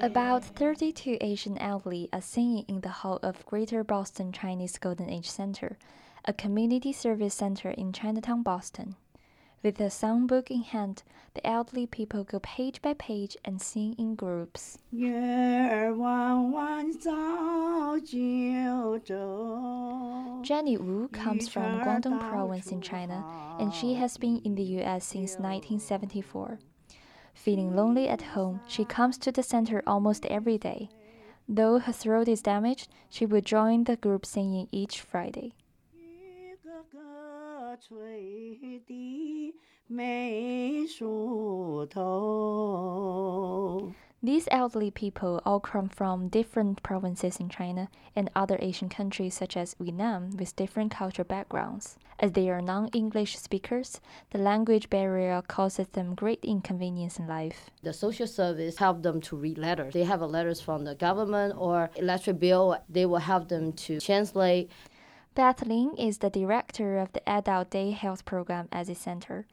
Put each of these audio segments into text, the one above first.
About 32 Asian elderly are singing in the hall of Greater Boston Chinese Golden Age Center, a community service center in Chinatown, Boston. With a songbook in hand, the elderly people go page by page and sing in groups. Jenny Wu comes from Guangdong province in China, and she has been in the US since 1974. Feeling lonely at home, she comes to the center almost every day. Though her throat is damaged, she will join the group singing each Friday. These elderly people all come from different provinces in China and other Asian countries such as Vietnam with different cultural backgrounds. As they are non English speakers, the language barrier causes them great inconvenience in life. The social service help them to read letters. They have letters from the government or electric bill, they will help them to translate. Beth Lin is the director of the Adult Day Health Program at the center.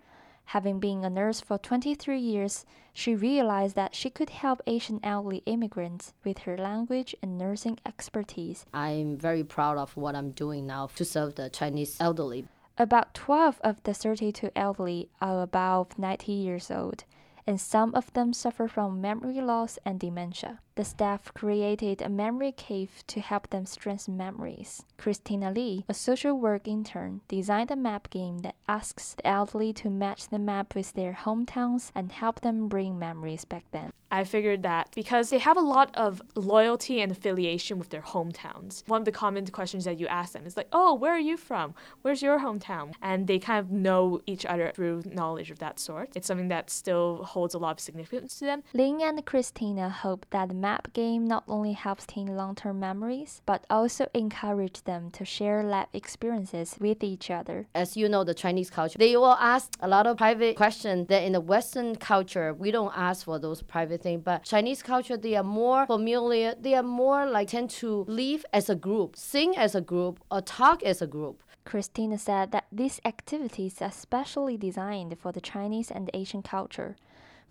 Having been a nurse for 23 years, she realized that she could help Asian elderly immigrants with her language and nursing expertise. I'm very proud of what I'm doing now to serve the Chinese elderly. About 12 of the 32 elderly are above 90 years old and some of them suffer from memory loss and dementia. The staff created a memory cave to help them strengthen memories. Christina Lee, a social work intern, designed a map game that asks the elderly to match the map with their hometowns and help them bring memories back then. I figured that because they have a lot of loyalty and affiliation with their hometowns, one of the common questions that you ask them is like, oh, where are you from? Where's your hometown? And they kind of know each other through knowledge of that sort. It's something that still holds a lot of significance to them. Ling and Christina hope that the map game not only helps teen long term memories, but also encourage them to share lab experiences with each other. As you know, the Chinese culture, they will ask a lot of private questions that in the Western culture, we don't ask for those private everything. But Chinese culture, they are more familiar. They are more like tend to live as a group, sing as a group, or talk as a group. Christina said that these activities are specially designed for the Chinese and Asian culture.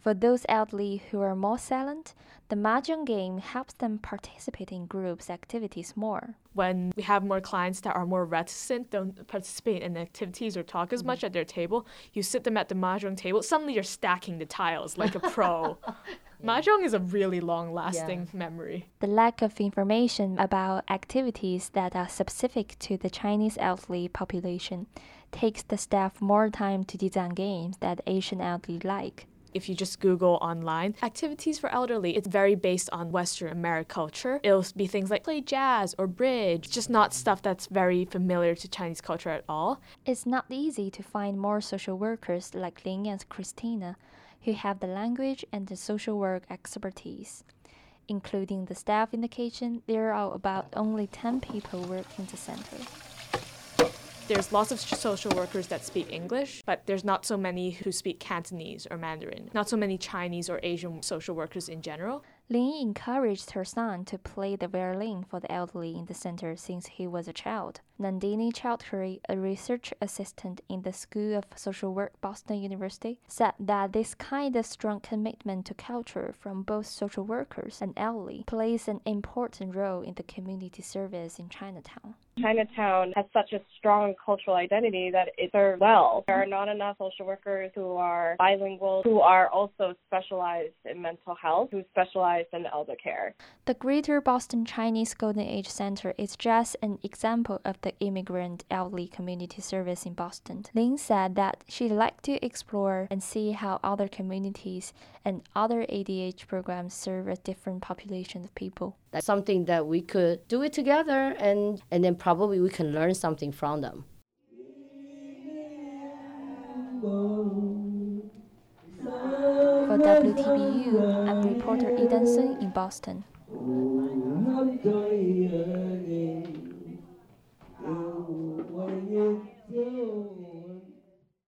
For those elderly who are more silent, the mahjong game helps them participate in groups activities more. When we have more clients that are more reticent, don't participate in activities or talk as mm. much at their table, you sit them at the mahjong table, suddenly you're stacking the tiles like a pro. Mahjong is a really long lasting yeah. memory. The lack of information about activities that are specific to the Chinese elderly population takes the staff more time to design games that Asian elderly like. If you just Google online, activities for elderly, it's very based on Western American culture. It'll be things like play jazz or bridge, just not stuff that's very familiar to Chinese culture at all. It's not easy to find more social workers like Ling and Christina who have the language and the social work expertise. Including the staff in the kitchen, there are about only 10 people working the center. There's lots of social workers that speak English, but there's not so many who speak Cantonese or Mandarin. Not so many Chinese or Asian social workers in general. Lin encouraged her son to play the violin for the elderly in the center since he was a child. Nandini Chowdhury, a research assistant in the School of Social Work, Boston University, said that this kind of strong commitment to culture from both social workers and elderly plays an important role in the community service in Chinatown. Chinatown has such a strong cultural identity that it serves well. There are not enough social workers who are bilingual, who are also specialized in mental health, who specialize in elder care. The Greater Boston Chinese Golden Age Center is just an example of the the immigrant elderly community service in Boston. Lin said that she'd like to explore and see how other communities and other ADH programs serve a different population of people. That's something that we could do it together and, and then probably we can learn something from them. For WTBU. I'm reporter Eden in Boston.